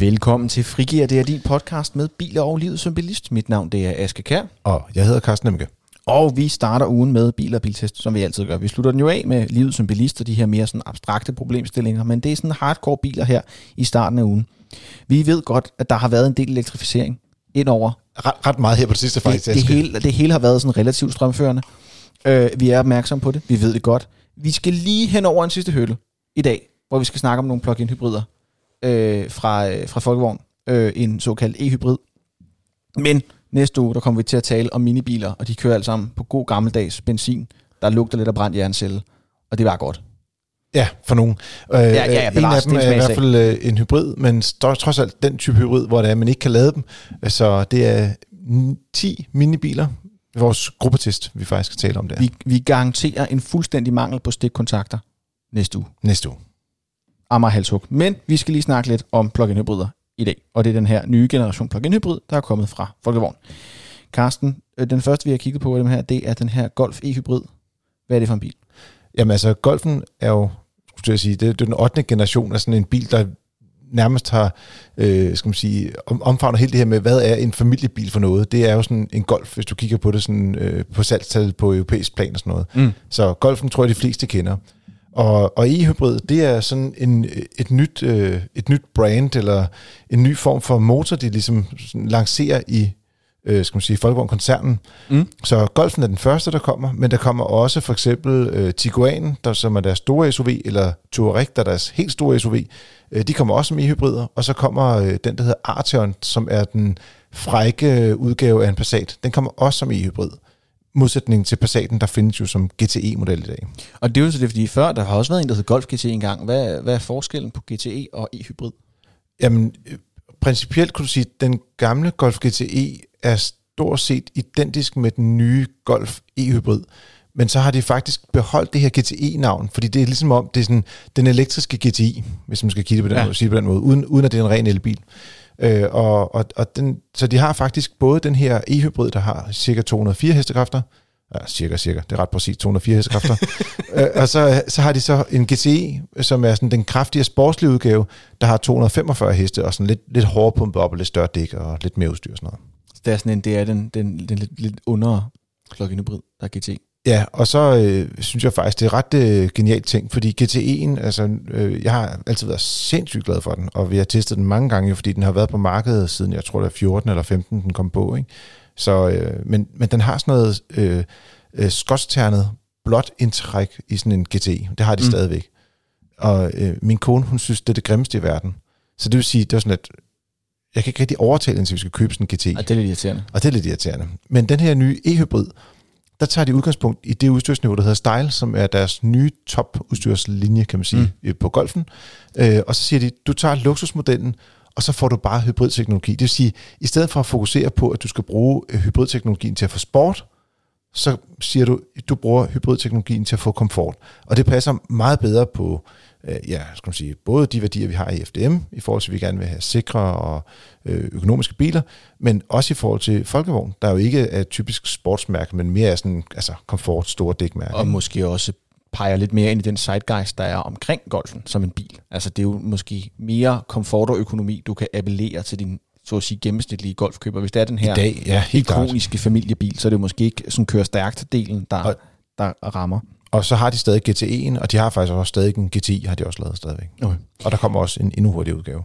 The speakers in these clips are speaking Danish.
Velkommen til Frigir. Det er din podcast med biler og livet som bilist. Mit navn det er Aske Kær. Og jeg hedder Carsten Emke. Og vi starter ugen med biler og biltest, som vi altid gør. Vi slutter den jo af med livet som bilist og de her mere sådan abstrakte problemstillinger, men det er sådan hardcore biler her i starten af ugen. Vi ved godt, at der har været en del elektrificering indover. Ret, ret meget her på det sidste faktisk. Det, det, hele, det hele har været sådan relativt strømførende. Øh, vi er opmærksom på det. Vi ved det godt. Vi skal lige hen over en sidste hylde i dag, hvor vi skal snakke om nogle plug-in hybrider øh, fra, øh, fra Folkevogn. Øh, en såkaldt e-hybrid. Men næste uge, der kommer vi til at tale om minibiler, og de kører alle sammen på god gammeldags benzin, der lugter lidt af brændt jerncelle. Og det var godt. Ja, for nogen. Øh, ja, ja, en af dem er i hvert fald øh, en hybrid, men trods alt den type hybrid, hvor det er, man ikke kan lade dem. Så det er 10 minibiler, vores gruppetest, vi faktisk skal tale om der. Vi, vi garanterer en fuldstændig mangel på stikkontakter næste uge. Næste uge. Amager Halshug. Men vi skal lige snakke lidt om plug-in hybrider i dag, og det er den her nye generation plug-in hybrid, der er kommet fra Folkevogn. Carsten, øh, den første vi har kigget på dem her, det er den her Golf e-hybrid. Hvad er det for en bil? Jamen altså, Golfen er jo, skulle jeg sige, det, er den 8. generation af sådan en bil, der nærmest har, øh, skal man sige, omfavnet hele det her med, hvad er en familiebil for noget. Det er jo sådan en Golf, hvis du kigger på det sådan, øh, på salgstallet på europæisk plan og sådan noget. Mm. Så Golfen tror jeg, de fleste kender. Og, og e-hybrid, det er sådan en, et, nyt, øh, et nyt brand, eller en ny form for motor, de ligesom lancerer i øh, skal man sige, Folkevogn-koncernen. Mm. Så Golfen er den første, der kommer, men der kommer også for eksempel øh, Tiguan, der, som er deres store SUV, eller Touareg, der er deres helt store SUV. Øh, de kommer også som e-hybrider, og så kommer øh, den, der hedder Arteon, som er den frække udgave af en Passat. Den kommer også som e-hybrid modsætning til Passaten, der findes jo som GTE-model i dag. Og det er jo så det, fordi før, der har også været en, der hedder Golf GTE engang. Hvad, hvad er forskellen på GTE og e-hybrid? Jamen, øh, principielt kunne du sige, at den gamle Golf GTE er stort set identisk med den nye Golf e-hybrid. Men så har de faktisk beholdt det her GTE-navn, fordi det er ligesom om, det er sådan den elektriske GTI, hvis man skal kigge på den, ja. måde, sige på den måde, uden, uden at det er en ren elbil. Øh, og, og, og den, så de har faktisk både den her e-hybrid, der har cirka 204 hestekræfter, ja, cirka, cirka, det er ret præcis, 204 hestekræfter, øh, og så, så har de så en GTE, som er sådan den kraftige sportslige udgave, der har 245 heste, og sådan lidt, lidt hårdere pumpet op, og lidt større dæk, og lidt mere udstyr og sådan noget. Det er sådan en, det er den, den, den lidt, lidt under plug-in hybrid, der er GTE. Ja, og så øh, synes jeg faktisk, det er ret øh, genialt ting, fordi GT1, altså, øh, jeg har altid været sindssygt glad for den, og vi har testet den mange gange, fordi den har været på markedet siden, jeg tror det er 14 eller 15, den kom på. Ikke? Så, øh, men, men den har sådan noget øh, øh, skotsternet blåt indtræk i sådan en GT. Det har de mm. stadigvæk. Og øh, min kone, hun synes, det er det grimmeste i verden. Så det vil sige, det er sådan, at jeg kan ikke rigtig overtale hende, til vi skal købe sådan en GT. Og det er lidt irriterende. Og det er lidt irriterende. Men den her nye e-hybrid, der tager de udgangspunkt i det udstyrsniveau, der hedder Style, som er deres nye top-udstyrslinje, kan man sige, mm. Øh, på golfen. Øh, og så siger de, du tager luksusmodellen, og så får du bare hybridteknologi. Det vil sige, i stedet for at fokusere på, at du skal bruge øh, hybridteknologien til at få sport, så siger du, at du bruger hybridteknologien til at få komfort. Og det passer meget bedre på øh, ja, skal man sige, både de værdier, vi har i FDM, i forhold til, at vi gerne vil have sikre og øh, økonomiske biler, men også i forhold til folkevogn, der jo ikke er typisk sportsmærke, men mere er sådan, altså komfort, store dækmærke. Og måske også peger lidt mere ind i den zeitgeist, der er omkring golfen som en bil. Altså det er jo måske mere komfort og økonomi, du kan appellere til din så at sige gennemsnitlige golfkøber. Hvis det er den her I dag, ja, ikoniske familiebil, så er det måske ikke sådan kører stærkt delen, der, og, der rammer. Og så har de stadig GTE'en, og de har faktisk også stadig en GTI, har de også lavet stadigvæk. Okay. Og der kommer også en endnu hurtigere udgave.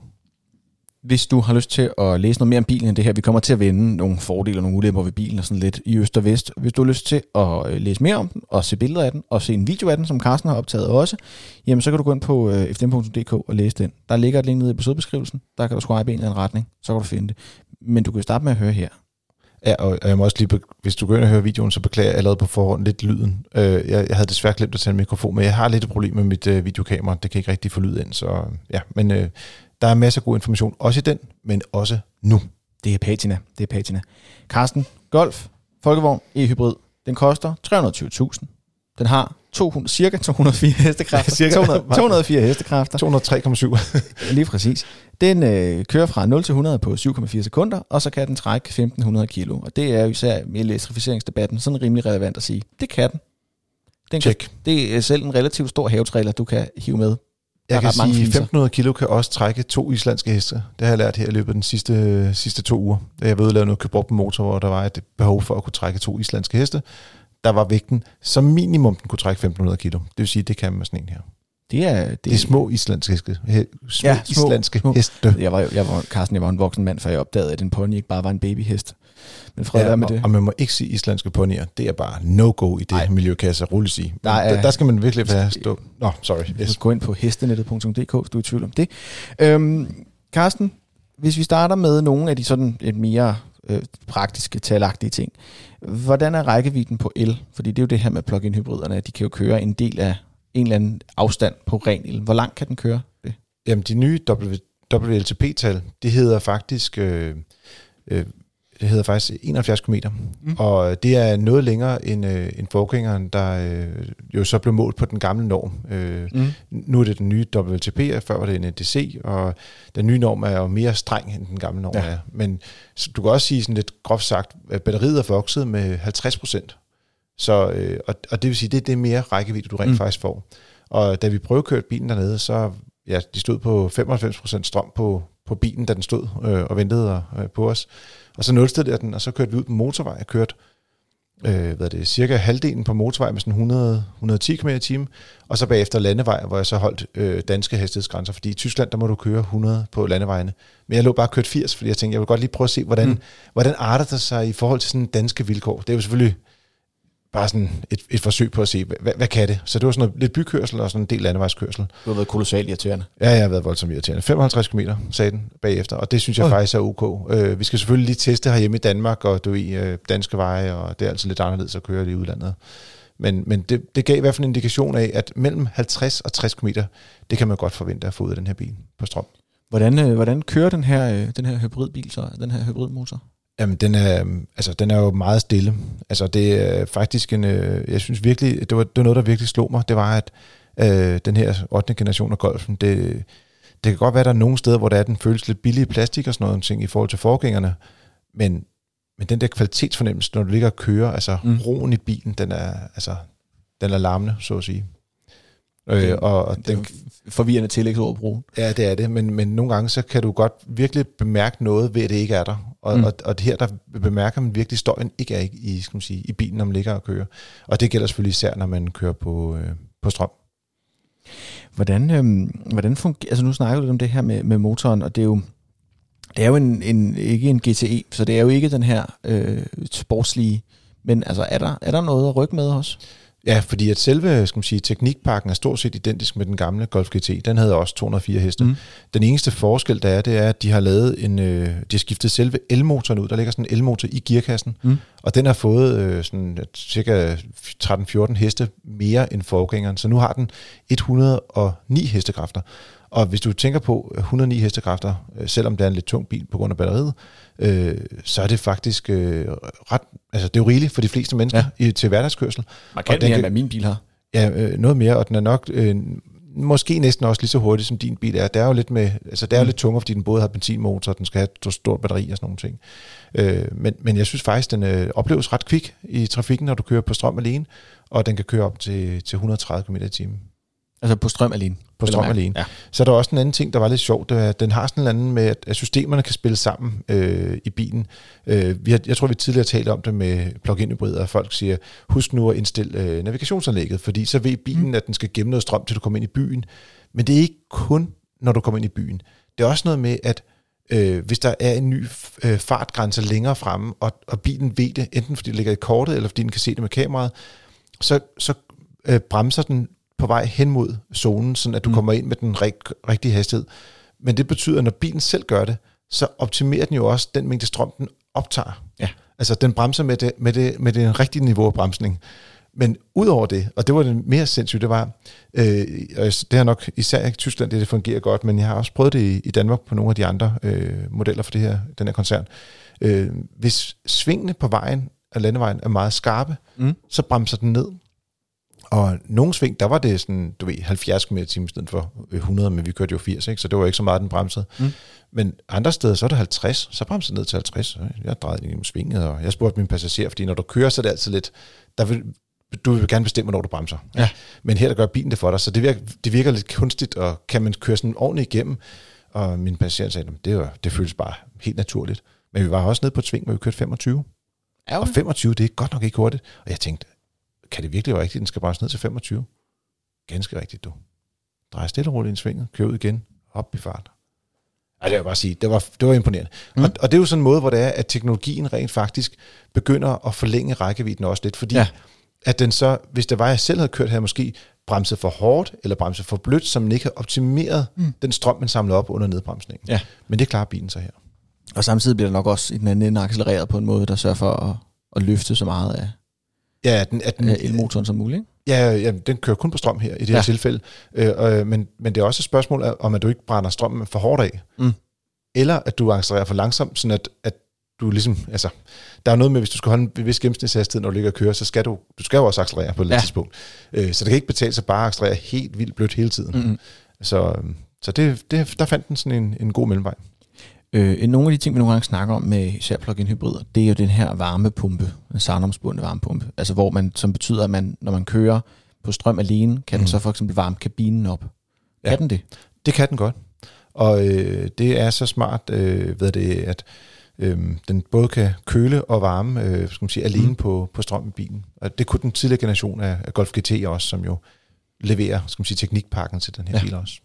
Hvis du har lyst til at læse noget mere om bilen end det her, vi kommer til at vende nogle fordele og nogle ulemper ved bilen og sådan lidt i øst og vest. Hvis du har lyst til at øh, læse mere om den, og se billeder af den, og se en video af den, som Carsten har optaget også, jamen så kan du gå ind på øh, fdm.dk og læse den. Der ligger et link nede i episodebeskrivelsen, der kan du swipe en eller anden retning, så kan du finde det. Men du kan starte med at høre her. Ja, og jeg må også lige, hvis du går ind og hører videoen, så beklager jeg allerede på forhånd lidt lyden. Øh, jeg, jeg havde desværre glemt at tage en mikrofon, men jeg har lidt et problem med mit videokamera. Det kan ikke rigtig få lyd ind, så ja. Men øh, der er masser af god information, også i den, men også nu. Det er patina, det er patina. Carsten, Golf, Folkevogn, e-hybrid, den koster 320.000. Den har 200, cirka 204 hestekræfter. cirka 200, 204 hestekræfter. 203,7. Lige præcis. Den øh, kører fra 0 til 100 på 7,4 sekunder, og så kan den trække 1500 kilo. Og det er jo især med elektrificeringsdebatten sådan rimelig relevant at sige. Det kan den. den Check. Kan, det er selv en relativt stor havetræler, du kan hive med Jeg kan sige, at fliser. 1500 kilo kan også trække to islandske heste. Det har jeg lært her i løbet af den sidste, sidste to uger. Da jeg var ude og lave noget på motor, hvor der var et behov for at kunne trække to islandske heste. Der var vægten som minimum, den kunne trække 1500 kilo. Det vil sige, det kan man med sådan en her. Det er, det, Det er små islandske, heste. he, små, Ja, små- islandske små. heste. Jeg var, jeg var, Carsten, jeg var en voksen mand, før jeg opdagede, at en pony ikke bare var en babyhest. Men fred Ja, være med og, det. og man må ikke sige islandske ponyer. Det er bare no-go i det Nej. Ej. miljø, kan jeg så roligt sige. Der Der, er- der, skal man virkelig være stå. Nå, sorry. Yes. gå ind på hestenettet.dk, hvis du er i tvivl om det. Øhm, Carsten, hvis vi starter med nogle af de sådan et mere øh, praktiske, talagtige ting. Hvordan er rækkevidden på el? Fordi det er jo det her med plug-in hybriderne, at de kan jo køre en del af en eller anden afstand på ren el. Hvor langt kan den køre det? Jamen, de nye W- WLTP-tal, det hedder faktisk... Øh, øh, det hedder faktisk 71 km, Mm. og det er noget længere end, øh, end forgængeren, der øh, jo så blev målt på den gamle norm. Øh, Mm. nu er det den nye WLTP, og før var det en NDC, og den nye norm er jo mere streng, end den gamle norm Ja. er. Men så du kan også sige sådan lidt groft sagt, at batteriet er vokset med 50 procent. Så, øh, og, og det vil sige, det, det er mere rækkevidde, du rent mm. faktisk får. Og da vi prøvekørte bilen dernede, så ja, de stod på 95 procent strøm på, på bilen, da den stod øh, og ventede øh, på os. Og så nulstede jeg den, og så kørte vi ud på motorvej. Jeg kørte øh, hvad er det, cirka halvdelen på motorvej med sådan 100, 110 km i timen, og så bagefter landevej, hvor jeg så holdt øh, danske hastighedsgrænser, fordi i Tyskland, der må du køre 100 på landevejene. Men jeg lå bare kørt 80, fordi jeg tænkte, jeg vil godt lige prøve at se, hvordan, mm. hvordan arter det sig i forhold til sådan danske vilkår. Det er jo selvfølgelig bare sådan et, et forsøg på at se, hvad, hvad kan det? Så det var sådan noget, lidt bykørsel og sådan en del landevejskørsel. Det har været kolossalt irriterende. Ja, jeg har været voldsomt irriterende. 55 km, sagde den bagefter, og det synes jeg Oj. faktisk er ok. Øh, vi skal selvfølgelig lige teste herhjemme i Danmark, og du ved, øh, danske veje, og det er altså lidt anderledes at køre i udlandet. Men, men det, det gav i hvert fald en indikation af, at mellem 50 og 60 km, det kan man godt forvente at få ud af den her bil på strøm. Hvordan, øh, hvordan kører den her, øh, den her hybridbil så, den her hybridmotor? Jamen, den er, altså, den er jo meget stille. Altså, det er faktisk en... Øh, jeg synes virkelig, det var, det var noget, der virkelig slog mig. Det var, at øh, den her 8. generation af Golfen, det, det kan godt være, at der er nogle steder, hvor der er, den føles lidt billig plastik og sådan noget ting i forhold til forgængerne. Men, men den der kvalitetsfornemmelse, når du ligger og kører, altså mm. roen i bilen, den er, altså, den er larmende, så at sige. Øh, og, og den, forvirrende tillægsord at bruge. Ja, det er det, men, men nogle gange så kan du godt virkelig bemærke noget ved, at det ikke er der. Og, Mm. og, og her der bemærker man virkelig, at støjen ikke er i, i, skal man sige, i bilen, når man ligger og kører. Og det gælder selvfølgelig især, når man kører på, øh, på strøm. Hvordan, øhm, hvordan fungerer, altså nu snakker du om det her med, med motoren, og det er jo, det er jo en, en, ikke en GTE, så det er jo ikke den her øh, sportslige, men altså er der, er der noget at rykke med også? Ja, fordi at selve skal man sige, teknikpakken er stort set identisk med den gamle Golf GT. Den havde også 204 heste. Mm. Den eneste forskel, der er, det er, at de har lavet en, øh, de har skiftet selve elmotoren ud. Der ligger sådan en elmotor i gearkassen, Mm. og den har fået øh, sådan et, cirka 13-14 heste mere end forgængeren. Så nu har den 109 hestekræfter. Og hvis du tænker på 109 hestekræfter, øh, selvom det er en lidt tung bil på grund af batteriet, øh, så er det faktisk øh, ret, altså det er jo rigeligt for de fleste mennesker Ja. i, til hverdagskørsel. Markant mere, end min bil har. Ja, øh, noget mere, og den er nok øh, måske næsten også lige så hurtig, som din bil er. Det er jo lidt, med, altså, det er jo Mm. lidt tungere, fordi den både har benzinmotor, og den skal have et stort batteri og sådan nogle ting. Øh, men, men jeg synes faktisk, den øh, opleves ret kvik i trafikken, når du kører på strøm alene, og den kan køre op til, til 130 km i timen. Altså på strøm alene. På strøm alene. Ja. Så er der også en anden ting, der var lidt sjovt. Den har sådan en anden med, at- systemerne kan spille sammen øh, i bilen. Øh, vi har, jeg tror, vi tidligere talte om det med plug-in hybrider, folk siger, husk nu at indstille øh, navigationsanlægget, fordi så ved bilen, mm. at den skal gemme noget strøm, til du kommer ind i byen. Men det er ikke kun, når du kommer ind i byen. Det er også noget med, at øh, hvis der er en ny øh, fartgrænse længere fremme, og, og bilen ved det, enten fordi det ligger i kortet, eller fordi den kan se det med kameraet, så, så øh, bremser den på vej hen mod zonen, sådan at du Mm. mm. kommer ind med den rig- rigtige hastighed. Men det betyder, at når bilen selv gør det, så optimerer den jo også den mængde strøm, den optager. Ja. Altså, den bremser med det, med det, med det rigtige niveau af bremsning. Men udover det, og det var det mere sindssygt, det var, øh, og det har nok især i Tyskland, det, det fungerer godt, men jeg har også prøvet det i, i Danmark på nogle af de andre øh, modeller for det her, den her koncern. Øh, hvis svingene på vejen af landevejen er meget skarpe, Mm. så bremser den ned. Og nogle sving, der var det sådan, du ved, 70 km i stedet for 100, men vi kørte jo 80, ikke? så det var ikke så meget, den bremsede. Mm. Men andre steder, så er det 50, så bremser den ned til 50. Så Jeg drejede ind i svinget, og jeg spurgte min passager, fordi når du kører, så er det altid lidt, der vil, du vil gerne bestemme, når du bremser. Ja. Men her der gør bilen det for dig, så det virker, det virker lidt kunstigt, og kan man køre sådan ordentligt igennem. Og min patient sagde, "Jamen, det, var, det føles bare helt naturligt. Men vi var også nede på et sving, hvor vi kørte 25. Er Og 25, det er godt nok ikke hurtigt. Og jeg tænkte, kan det virkelig være rigtigt, den skal bremse ned til 25? Ganske rigtigt, du. Drej stille og roligt ind i svinget, kør ud igen, op i fart. Ej, det vil jeg bare sige, det var, det var imponerende. Mm. Og, og det er jo sådan en måde, hvor det er, at teknologien rent faktisk begynder at forlænge rækkevidden også lidt, fordi Ja. at den så, hvis det var, jeg selv havde kørt her, måske bremset for hårdt, eller bremset for blødt, som man ikke har optimeret Mm. den strøm, man samler op under nedbremsningen. Ja. Men det klarer bilen så her. Og samtidig bliver det nok også i den anden ende accelereret på en måde, der sørger for at, at løfte så meget af, Ja, den, at den, elmotoren som muligt. Ikke? Ja, ja, den kører kun på strøm her i det her Ja. tilfælde. Øh, øh, men, men det er også et spørgsmål om at du ikke brænder strømmen for hårdt af. Mm. Eller at du accelererer for langsomt, sådan at, at du ligesom, altså, der er noget med, hvis du skal holde en vis gennemsnitshastighed, når du ligger og kører, så skal du, du skal jo også accelerere på et Ja. tidspunkt. Øh, så det kan ikke betale sig bare at accelerere helt vildt blødt hele tiden. Mm-hmm. Så, øh, så det, det, der fandt den sådan en, en god mellemvej. Øh, nogle af de ting, vi nogle gange snakker om med især plug-in hybrider, det er jo den her varmepumpe, en sarnomsbundne varmepumpe, altså hvor man, som betyder, at man, når man kører på strøm alene, kan den Mm. så for eksempel varme kabinen op. Ja. Kan den det? Det kan den godt. Og øh, det er så smart, øh, ved det, at øh, den både kan køle og varme øh, skal man sige, alene Mm. på, på strøm i bilen. Og det kunne den tidligere generation af, af Golf GT også, som jo leverer skal man sige, teknikpakken til den her ja. bil også.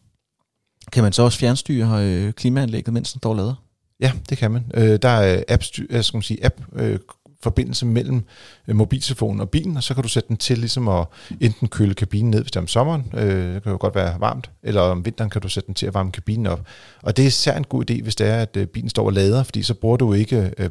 Kan man så også fjernstyre øh, klimaanlægget, mens den står lader? Ja, det kan man. Øh, der er øh, app, øh, skal man sige, app øh, forbindelse mellem øh, mobiltelefonen og bilen, og så kan du sætte den til ligesom at enten køle kabinen ned, hvis det er om sommeren, øh, det kan jo godt være varmt, eller om vinteren kan du sætte den til at varme kabinen op. Og det er især en god idé, hvis det er, at øh, bilen står og lader, fordi så bruger du ikke, øh,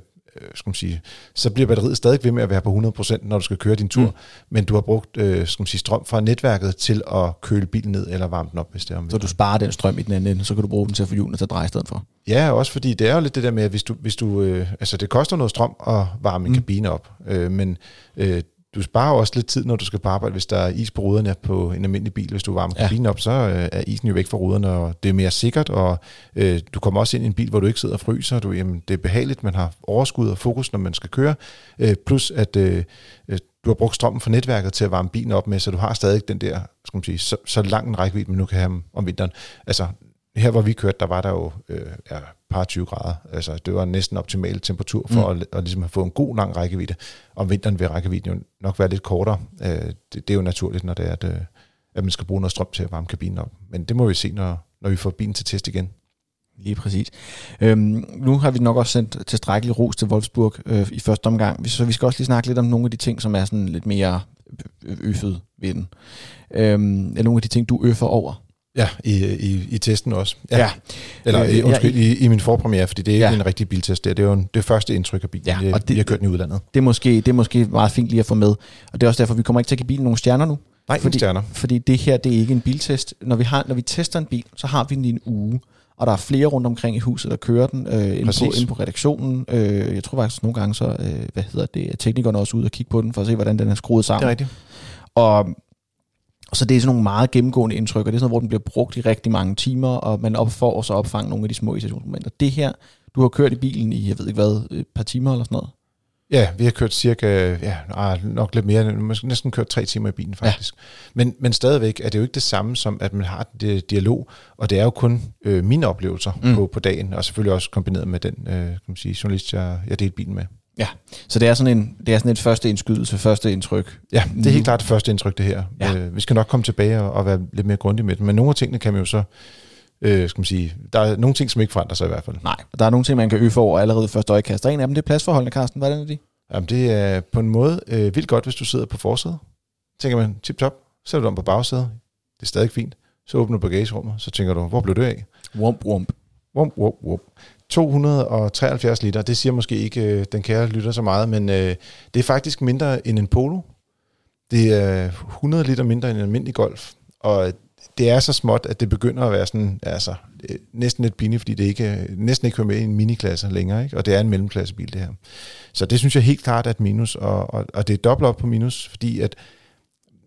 skal man sige, så bliver batteriet stadig ved med at være på 100%, når du skal køre din tur, Mm. men du har brugt øh, skal man sige, strøm fra netværket til at køle bilen ned eller varme den op, hvis det er om Så du sparer den strøm i den anden ende, så kan du bruge den til at få hjulene til at dreje i stedet for. Ja, også fordi det er jo lidt det der med, at hvis du, hvis du øh, altså det koster noget strøm at varme en mm. kabine op, øh, men øh, du sparer også lidt tid, når du skal på arbejde, hvis der er is på ruderne på en almindelig bil. Hvis du varmer Ja. kabinen op, så øh, er isen jo væk fra ruderne, og det er mere sikkert, og øh, du kommer også ind i en bil, hvor du ikke sidder og fryser. Du, jamen, det er behageligt, man har overskud og fokus, når man skal køre. Øh, plus at øh, øh, du har brugt strømmen fra netværket til at varme bilen op med, så du har stadig den der, skal man sige, så, så lang en rækkevidde, man nu kan have om, om vinteren. Altså, her hvor vi kørte, der var der jo øh, ja, par 20 grader. Altså, det var næsten optimal temperatur for mm. at, at, ligesom at få en god lang rækkevidde. Om vinteren vil rækkevidden jo nok være lidt kortere. Øh, det, det er jo naturligt, når det er, at, øh, at man skal bruge noget strøm til at varme kabinen op. Men det må vi se, når, når vi får bilen til test igen. Lige præcis. Øhm, nu har vi nok også sendt tilstrækkelig ros til Wolfsburg øh, i første omgang, så vi skal også lige snakke lidt om nogle af de ting, som er sådan lidt mere øffet ved den. Øhm, er nogle af de ting, du øffer over? Ja, i, i, i testen også. Ja. Eller Øh, undskyld, ja, i, i min forpremiere, fordi det er ikke Ja. ja. en rigtig biltest. Det er, det er jo en, det første indtryk af bilen, Ja, ja, og det- vi har kørt den i udlandet. Det er, måske, det er måske meget fint lige at få med, og det er også derfor, vi kommer ikke til at give bilen nogle stjerner nu. Nej, Fordi- stjerner. Fordi det her, det er ikke en biltest. Når vi, har, når vi tester en bil, så har vi den i en uge, og der er flere rundt omkring i huset, der kører den øh, inde, på, inde på redaktionen. Øh, jeg tror faktisk nogle gange, så øh, hvad hedder det, er teknikerne også ude og kigge på den, for at se, hvordan den er skruet Det er sammen. rigtigt. Og og så det er sådan nogle meget gennemgående indtryk, og det er sådan noget, hvor den bliver brugt i rigtig mange timer, og man op så opfange nogle af de små irritationsmomenter. Det her, du har kørt i bilen i, jeg ved ikke hvad, et par timer eller sådan noget. Ja, vi har kørt cirka, ja, ah, nok lidt mere, måske næsten kørt tre timer i bilen faktisk. Ja. Men, men stadigvæk er det jo ikke det samme som, at man har det dialog, og det er jo kun øh, mine oplevelser mm. på, på dagen, og selvfølgelig også kombineret med den øh, kan man sige, journalist, jeg, jeg delte bilen med. Så det er sådan en, det er sådan et første indskydelse, første indtryk. Ja, det er helt klart det første indtryk, det her. Ja. Øh, vi skal nok komme tilbage og, og være lidt mere grundige med det, men nogle af tingene kan man jo så, øh, skal man sige, der er nogle ting, som ikke forandrer sig i hvert fald. Nej, der er nogle ting, man kan øve over allerede første øjekast. Og en af dem, det er pladsforholdene, Carsten. Hvordan er de? Jamen, det er på en måde øh, vildt godt, hvis du sidder på forsædet. Tænker man, tip top, så er du om på bagsædet. Det er stadig fint. Så åbner du bagagerummet, så tænker du, hvor blev det af? Wump, wump. Wum, wum, wum. 273 liter, det siger måske ikke øh, den kære lytter så meget, men øh, det er faktisk mindre end en Polo. Det er 100 liter mindre end en almindelig Golf, og øh, det er så småt, at det begynder at være sådan, altså, øh, næsten lidt pinligt, fordi det ikke, øh, næsten ikke hører med i en miniklasse længere, ikke? og det er en mellemklassebil det her. Så det synes jeg helt klart er et minus, og, og, og det er dobbelt op på minus, fordi at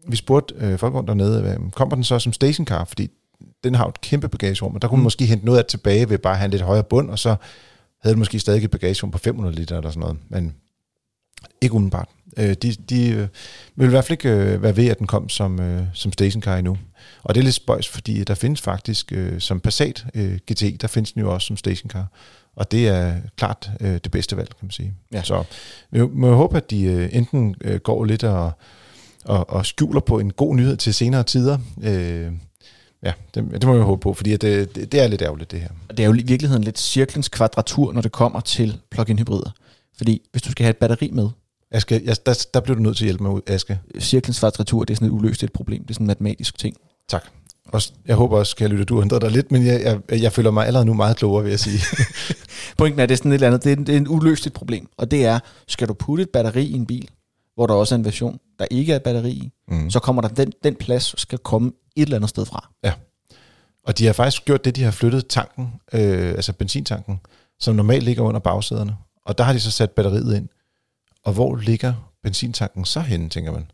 vi spurgte øh, folk rundt dernede, hvad, kommer den så som stationcar, fordi den har jo et kæmpe bagagerum, og der kunne Mm. man måske hente noget af det tilbage ved bare at have en lidt højere bund, og så havde den måske stadig et bagagerum på 500 liter eller sådan noget. Men Ikke umiddelbart. Øh, de, de øh, vil i hvert fald ikke øh, være ved, at den kom som, øh, som stationcar endnu. Og det er lidt spøjs, fordi der findes faktisk øh, som Passat øh, GT, der findes den jo også som stationcar. Og det er klart øh, det bedste valg, kan man sige. Ja. Så vi må jeg håbe, at de øh, enten øh, går lidt og, og, og skjuler på en god nyhed til senere tider. Øh, ja, det, det må jeg håbe på, fordi det, det, det er lidt ærgerligt, det her. Og det er jo i virkeligheden lidt cirklens kvadratur, når det kommer til plug-in hybrider. Fordi hvis du skal have et batteri med, Aske, jeg, der, der blev du nødt til at hjælpe mig ud, Aske. cirklens kvadratur, det er sådan et uløst et problem. Det er sådan en matematisk ting. Tak. Og jeg håber også, kan jeg lytte, du har ændret dig lidt, men jeg, jeg, jeg føler mig allerede nu meget klogere, vil jeg sige. Pointen er, det er sådan et eller andet, det er, det er en uløst et problem. Og det er, skal du putte et batteri i en bil, hvor der også er en version, der ikke er et batteri i, Mm. så kommer der den, den plads skal komme et eller andet sted fra. Og de har faktisk gjort det, de har flyttet tanken, øh, altså benzintanken, som normalt ligger under bagsæderne. Og der har de så sat batteriet ind. Og hvor ligger benzintanken så henne, tænker man?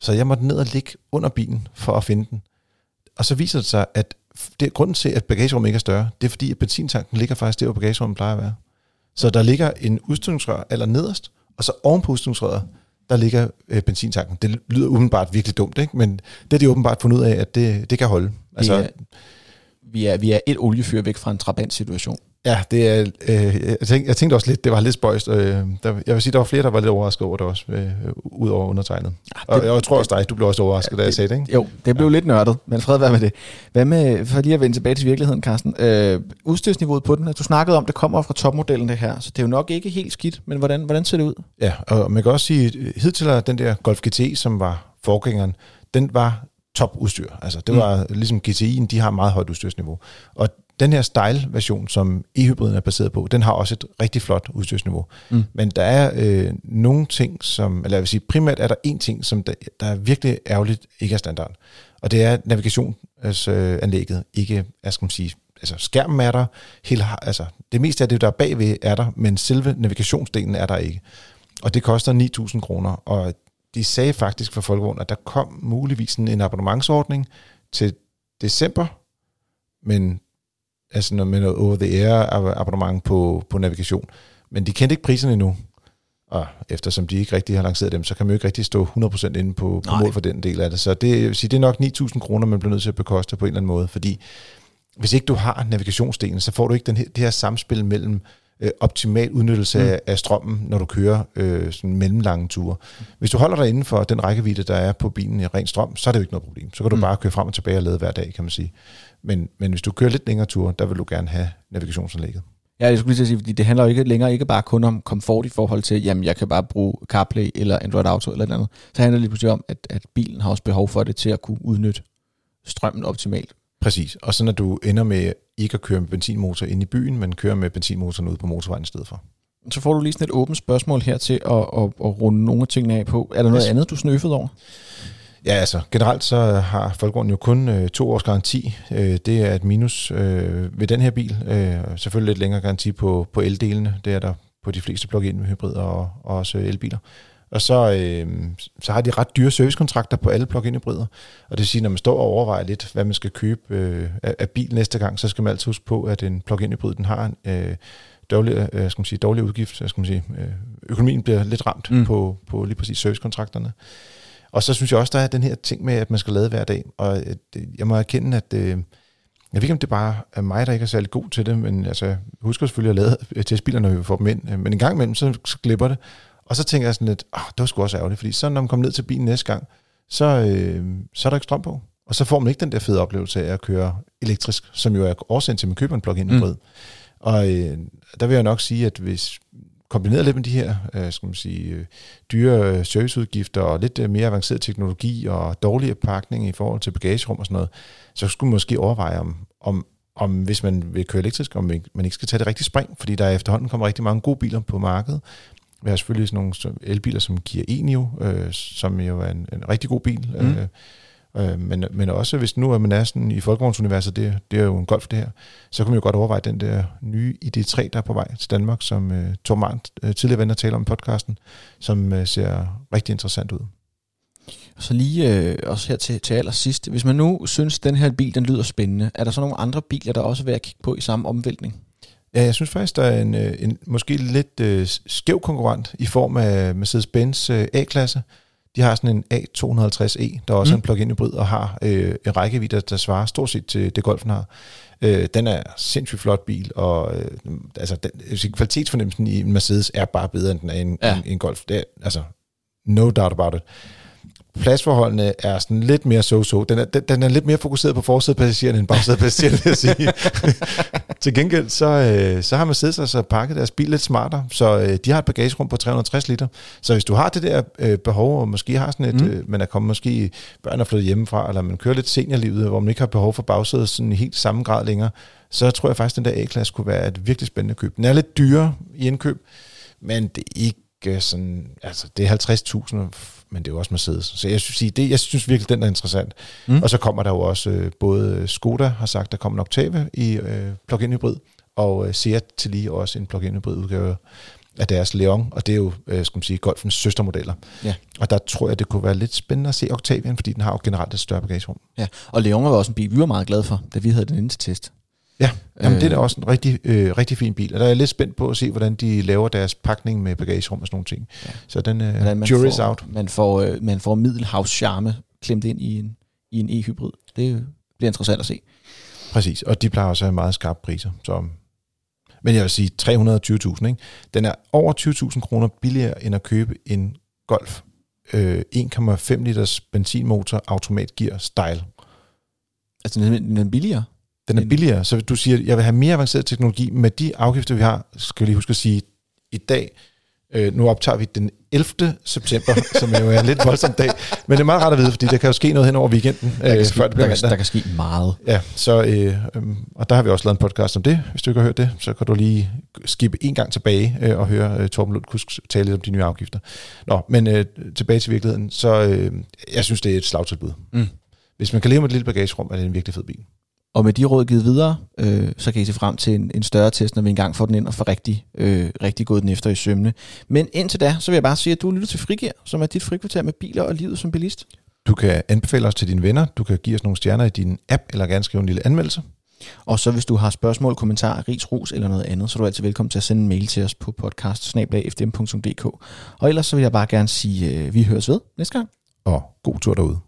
Så jeg måtte ned og ligge under bilen for at finde den. Og så viser det sig, at det, grunden til, at bagagerummet ikke er større, det er fordi, at benzintanken ligger faktisk der, hvor bagagerummet plejer at være. Så der ligger en udstødningsrør aller nederst, og så oven på udstødningsrøret, der ligger øh, benzintanken. Det lyder umiddelbart virkelig dumt, ikke? men det har de åbenbart fundet ud af, at det, det kan holde. Altså, vi, er, vi, er, vi er et oliefyr væk fra en trabant-situation. Ja, det er, øh, jeg, tænkte, jeg tænkte også lidt, det var lidt spøjst. Øh, der, jeg vil sige, der var flere, der var lidt overrasket over det også, øh, ud over undertegnet. Ja, Og jeg tror også dig, du blev også overrasket, ja, da jeg sagde det, ikke? Jo, det blev ja. lidt nørdet, men fred være med det. Hvad med, for lige at vende tilbage til virkeligheden, Carsten. Øh, udstyrsniveauet på den, at du snakkede om, det kommer fra topmodellen det her, så det er jo nok ikke helt skidt, men hvordan, hvordan ser det ud? Ja, og man kan også sige, hidtil er den der Golf GT, som var forgængeren, den var topudstyr. Altså, det var mm. ligesom GTI'en, de har meget højt udstyrsniveau. Og den her style-version, som e-hybriden er baseret på, den har også et rigtig flot udstyrsniveau. Mm. Men der er øh, nogle ting, som, eller jeg vil sige, primært er der en ting, som der, der er virkelig ærgerligt ikke er standard. Og det er, at navigationsanlægget ikke, jeg skal man sige, altså skærmen er der, helt, altså det meste af det, der er bagved, er der, men selve navigationsdelen er der ikke. Og det koster 9.000 kroner, og de sagde faktisk for Folkevogn, at der kom muligvis en abonnementsordning til december, men altså noget med noget over-the-air abonnement på, på navigation. Men de kendte ikke priserne endnu. Og eftersom de ikke rigtig har lanceret dem, så kan man jo ikke rigtig stå 100% inde på, på mål for den del af det. Så det, jeg vil sige, det er nok 9.000 kroner, man bliver nødt til at bekoste på en eller anden måde, fordi hvis ikke du har navigationsdelen, så får du ikke den her, det her samspil mellem øh, optimal udnyttelse mm. af, af strømmen, når du kører øh, sådan mellemlange ture. Hvis du holder dig inden for den rækkevidde, der er på bilen i ren strøm, så er det jo ikke noget problem. Så kan du mm. bare køre frem og tilbage og lade hver dag, kan man sige. Men, men hvis du kører lidt længere ture, der vil du gerne have navigationsanlægget. Ja, jeg skulle lige til at sige, fordi det handler jo ikke længere ikke bare kun om komfort i forhold til, jamen jeg kan bare bruge CarPlay eller Android Auto eller andet. Så handler det lige pludselig om, at, at bilen har også behov for det til at kunne udnytte strømmen optimalt. Præcis. Og så når du ender med ikke at køre med benzinmotor ind i byen, men kører med benzinmotoren ude på motorvejen i stedet for. Så får du lige sådan et åbent spørgsmål her til at, at, at runde nogle af tingene af på. Er der noget yes. andet, du snøffede over? Ja, altså generelt så har Folkevogn jo kun øh, to års garanti. Øh, det er et minus øh, ved den her bil. Øh, selvfølgelig lidt længere garanti på, på eldelene. Det er der på de fleste plug-in hybrider og, og også elbiler. Og så, øh, så har de ret dyre servicekontrakter på alle plug-in hybrider. Og det vil sige, når man står og overvejer lidt, hvad man skal købe øh, af, af bil næste gang, så skal man altid huske på, at en plug-in hybrid, den har en øh, dårlig, øh, skal man sige, dårlig udgift. Skal man sige, øh, økonomien bliver lidt ramt mm. på, på lige præcis servicekontrakterne. Og så synes jeg også, der er den her ting med, at man skal lade hver dag. Og jeg må erkende, at øh, jeg ved ikke, om det bare er mig, der ikke er særlig god til det, men altså, jeg husker selvfølgelig at lade testbiler, når vi får dem ind. Men en gang imellem, så, så glipper det. Og så tænker jeg sådan lidt, oh, det var sgu også ærgerligt, fordi så når man kommer ned til bilen næste gang, så, øh, så er der ikke strøm på. Og så får man ikke den der fede oplevelse af at køre elektrisk, som jo er årsagen til, at man køber en plug-in hybrid. Mm. Og øh, der vil jeg nok sige, at hvis kombineret lidt med de her øh, skal man sige, øh, dyre serviceudgifter og lidt øh, mere avanceret teknologi og dårligere pakning i forhold til bagagerum og sådan noget, så skulle man måske overveje, om, om, om hvis man vil køre elektrisk, om man ikke skal tage det rigtig spring, fordi der efterhånden kommer rigtig mange gode biler på markedet. Vi har selvfølgelig sådan nogle elbiler som Kia Enio, øh, som jo er en, en rigtig god bil. Mm. Øh, øh, men, men også hvis nu er man er sådan i Folkevognsuniverset, det, det er jo en golf det her, så kan man jo godt overveje den der nye ID3, der er på vej til Danmark, som øh, Thor Marnt øh, tidligere venner taler om i podcasten, som øh, ser rigtig interessant ud. Så lige øh, også her til, til allersidst, hvis man nu synes, at den her bil den lyder spændende, er der så nogle andre biler, der også er værd at kigge på i samme omvæltning? Ja, jeg synes faktisk, der er en, øh, en måske lidt øh, skæv konkurrent i form af Mercedes-Benz øh, A-klasse. De har sådan en A250e, der også mm. er en plug-in hybrid, og har øh, en rækkevidde, der svarer stort set til det Golfen har. Øh, den er sindssygt flot bil, og øh, altså, den, kvalitetsfornemmelsen i en Mercedes er bare bedre, end den er i en, ja. en, en Golf. Det er, altså, no doubt about it pladsforholdene er sådan lidt mere so-so. Den er, den, den er lidt mere fokuseret på forsædepassagererne end bagsædepassagererne, vil jeg sige. Til gengæld, så, øh, så har Mercedes altså pakket deres bil lidt smartere, så øh, de har et bagagerum på 360 liter. Så hvis du har det der øh, behov, og måske har sådan et, mm. øh, man er kommet måske, børn er flyttet hjemmefra, eller man kører lidt seniorlivet, hvor man ikke har behov for bagsædet sådan helt samme grad længere, så tror jeg faktisk, at den der A-klasse kunne være et virkelig spændende køb. Den er lidt dyrere i indkøb, men det er ikke sådan, altså det er 50.000 men det er jo også Mercedes. Så jeg synes, det, jeg synes virkelig, den er interessant. Mm. Og så kommer der jo også, øh, både Skoda har sagt, der kommer en Octave i øh, plug-in hybrid, og øh, Seat til lige også en plug-in hybrid udgave af deres Leon, og det er jo, øh, skal man sige, Golfens søstermodeller. Ja. Og der tror jeg, det kunne være lidt spændende at se Octavian, fordi den har jo generelt et større bagagerum. Ja, og Leon var også en bil, vi var meget glade for, da vi havde den inde til test. Ja, jamen, det er da øh. også en rigtig, øh, rigtig fin bil. Og der er jeg lidt spændt på at se, hvordan de laver deres pakning med bagagerum og sådan nogle ting. Ja. Så den øh, man jury's får, out. Man får, øh, man får middelhavs charme klemt ind i en, i en e-hybrid. Det bliver interessant at se. Præcis, og de plejer også at have meget skarpe priser. Så. Men jeg vil sige, 320.000, ikke? den er over 20.000 kroner billigere end at købe en Golf øh, 1,5 liters benzinmotor automatgear style. Altså den er billigere? Den er billigere, så du siger, jeg vil have mere avanceret teknologi med de afgifter, vi har. Skal vi lige huske at sige, i dag, øh, nu optager vi den 11. september, som jo er en lidt voldsom dag, men det er meget rart at vide, fordi der kan jo ske noget hen over weekenden, der kan, øh, ske, før det bliver der, der kan ske meget. Ja, så, øh, øh, og der har vi også lavet en podcast om det. Hvis du ikke har hørt det, så kan du lige skippe en gang tilbage øh, og høre øh, Torben Lundkusk tale lidt om de nye afgifter. Nå, men øh, tilbage til virkeligheden, så øh, jeg synes, det er et slagtilbud. Mm. Hvis man kan leve med et lille bagagerum, er det en virkelig fed bil. Og med de råd givet videre, øh, så kan I se frem til en, en større test, når vi engang får den ind og får rigtig, øh, rigtig gået den efter i sømne. Men indtil da, så vil jeg bare sige, at du lytter til Frigir, som er dit frikvarter med biler og livet som bilist. Du kan anbefale os til dine venner, du kan give os nogle stjerner i din app, eller gerne skrive en lille anmeldelse. Og så hvis du har spørgsmål, kommentarer, ris, ros eller noget andet, så er du altid velkommen til at sende en mail til os på podcast Og ellers så vil jeg bare gerne sige, at øh, vi høres ved næste gang. Og god tur derude.